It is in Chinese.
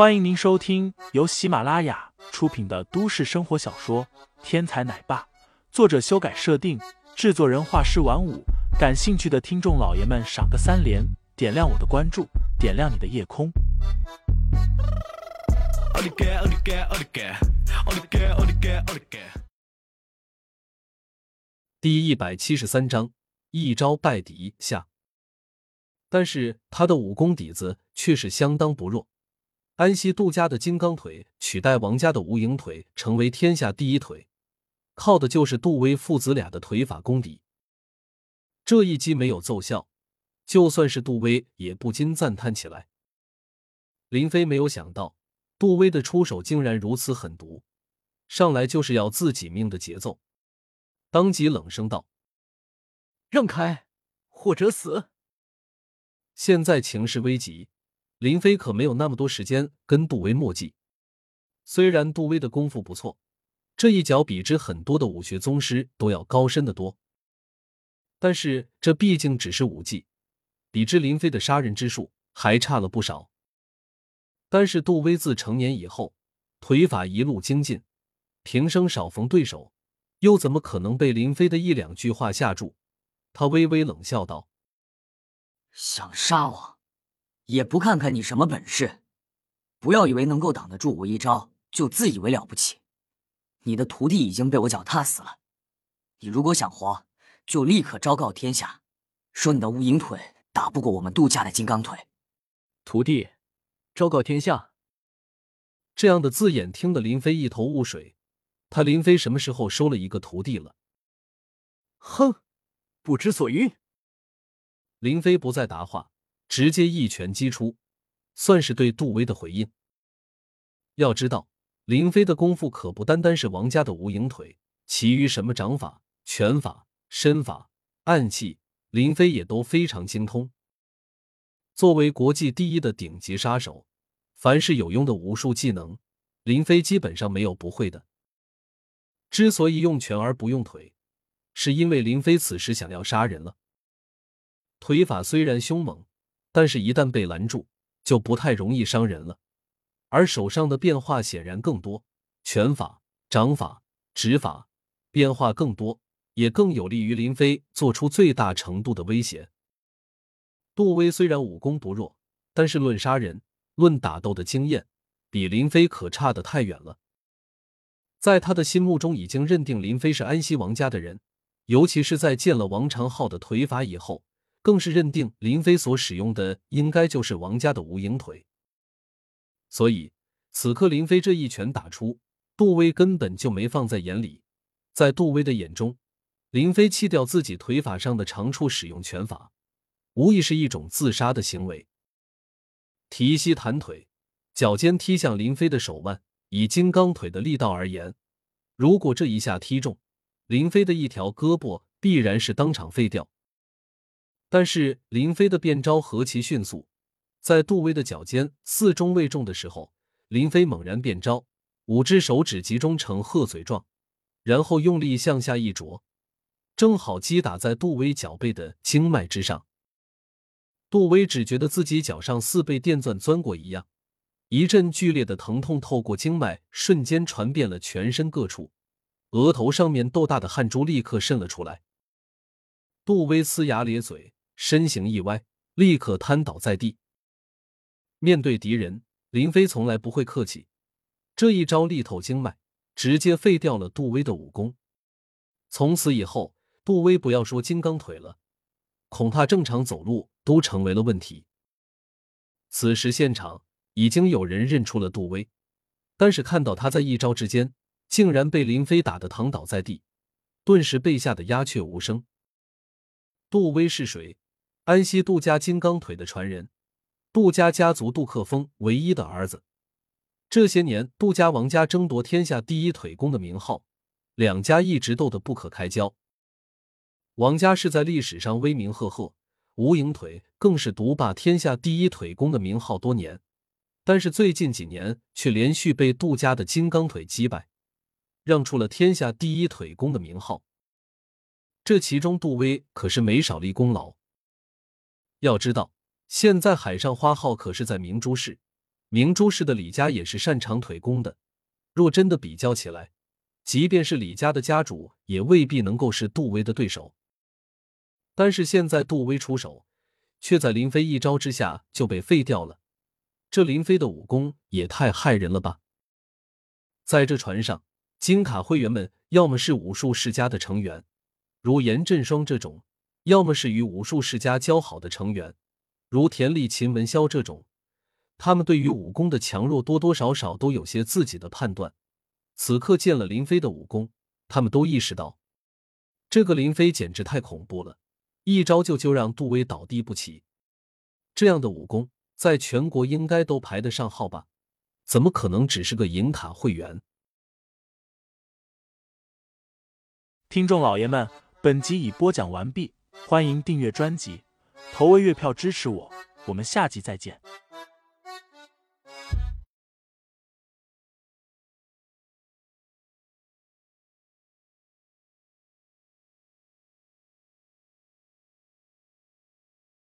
欢迎您收听由喜马拉雅出品的都市生活小说《天才奶爸》，作者修改设定，制作人画师晚舞。感兴趣的听众老爷们，赏个三连，点亮我的关注，点亮你的夜空。第一百七十三章，一招败敌下。但是他的武功底子却是相当不弱。安西杜家的金刚腿取代王家的无影腿，成为天下第一腿，靠的就是杜威父子俩的腿法功底。这一击没有奏效，就算是杜威也不禁赞叹起来。林飞没有想到，杜威的出手竟然如此狠毒，上来就是要自己命的节奏，当即冷声道：“让开，或者死。”现在情势危急。林飞可没有那么多时间跟杜威墨迹。虽然杜威的功夫不错，这一脚比之很多的武学宗师都要高深的多，但是这毕竟只是武技，比之林飞的杀人之术还差了不少。但是杜威自成年以后，腿法一路精进，平生少逢对手，又怎么可能被林飞的一两句话吓住？他微微冷笑道：“想杀我？”也不看看你什么本事，不要以为能够挡得住我一招就自以为了不起。你的徒弟已经被我脚踏死了，你如果想活，就立刻昭告天下，说你的无影腿打不过我们杜家的金刚腿。徒弟，昭告天下，这样的字眼听得林飞一头雾水。他林飞什么时候收了一个徒弟了？哼，不知所云。林飞不再答话。直接一拳击出，算是对杜威的回应。要知道，林飞的功夫可不单单是王家的无影腿，其余什么掌法、拳法、身法、暗器，林飞也都非常精通。作为国际第一的顶级杀手，凡是有用的武术技能，林飞基本上没有不会的。之所以用拳而不用腿，是因为林飞此时想要杀人了。腿法虽然凶猛。但是，一旦被拦住，就不太容易伤人了。而手上的变化显然更多，拳法、掌法、指法变化更多，也更有利于林飞做出最大程度的威胁。杜威虽然武功不弱，但是论杀人、论打斗的经验，比林飞可差得太远了。在他的心目中，已经认定林飞是安西王家的人，尤其是在见了王长浩的腿法以后。更是认定林飞所使用的应该就是王家的无影腿，所以此刻林飞这一拳打出，杜威根本就没放在眼里。在杜威的眼中，林飞弃掉自己腿法上的长处使用拳法，无疑是一种自杀的行为。提膝弹腿，脚尖踢向林飞的手腕。以金刚腿的力道而言，如果这一下踢中林飞的一条胳膊，必然是当场废掉。但是林飞的变招何其迅速，在杜威的脚尖四中未中的时候，林飞猛然变招，五只手指集中成鹤嘴状，然后用力向下一啄，正好击打在杜威脚背的经脉之上。杜威只觉得自己脚上似被电钻钻过一样，一阵剧烈的疼痛透过经脉瞬间传遍了全身各处，额头上面豆大的汗珠立刻渗了出来。杜威呲牙咧嘴。身形一歪，立刻瘫倒在地。面对敌人，林飞从来不会客气，这一招力透经脉，直接废掉了杜威的武功。从此以后，杜威不要说金刚腿了，恐怕正常走路都成为了问题。此时现场已经有人认出了杜威，但是看到他在一招之间竟然被林飞打得躺倒在地，顿时被吓得鸦雀无声。杜威是谁？安西杜家金刚腿的传人，杜家家族杜克峰唯一的儿子。这些年，杜家王家争夺天下第一腿功的名号，两家一直斗得不可开交。王家是在历史上威名赫赫，无影腿更是独霸天下第一腿功的名号多年。但是最近几年，却连续被杜家的金刚腿击败，让出了天下第一腿功的名号。这其中，杜威可是没少立功劳。要知道，现在海上花号可是在明珠市，明珠市的李家也是擅长腿功的。若真的比较起来，即便是李家的家主，也未必能够是杜威的对手。但是现在杜威出手，却在林飞一招之下就被废掉了。这林飞的武功也太害人了吧！在这船上，金卡会员们要么是武术世家的成员，如严振双这种；要么是与武术世家交好的成员，如田丽、秦文潇这种。他们对于武功的强弱多多少少都有些自己的判断。此刻见了林飞的武功，他们都意识到，这个林飞简直太恐怖了，一招就就让杜威倒地不起。这样的武功，在全国应该都排得上号吧？怎么可能只是个银卡会员？听众老爷们，本集已播讲完毕，欢迎订阅专辑，投喂月票支持我，我们下集再见。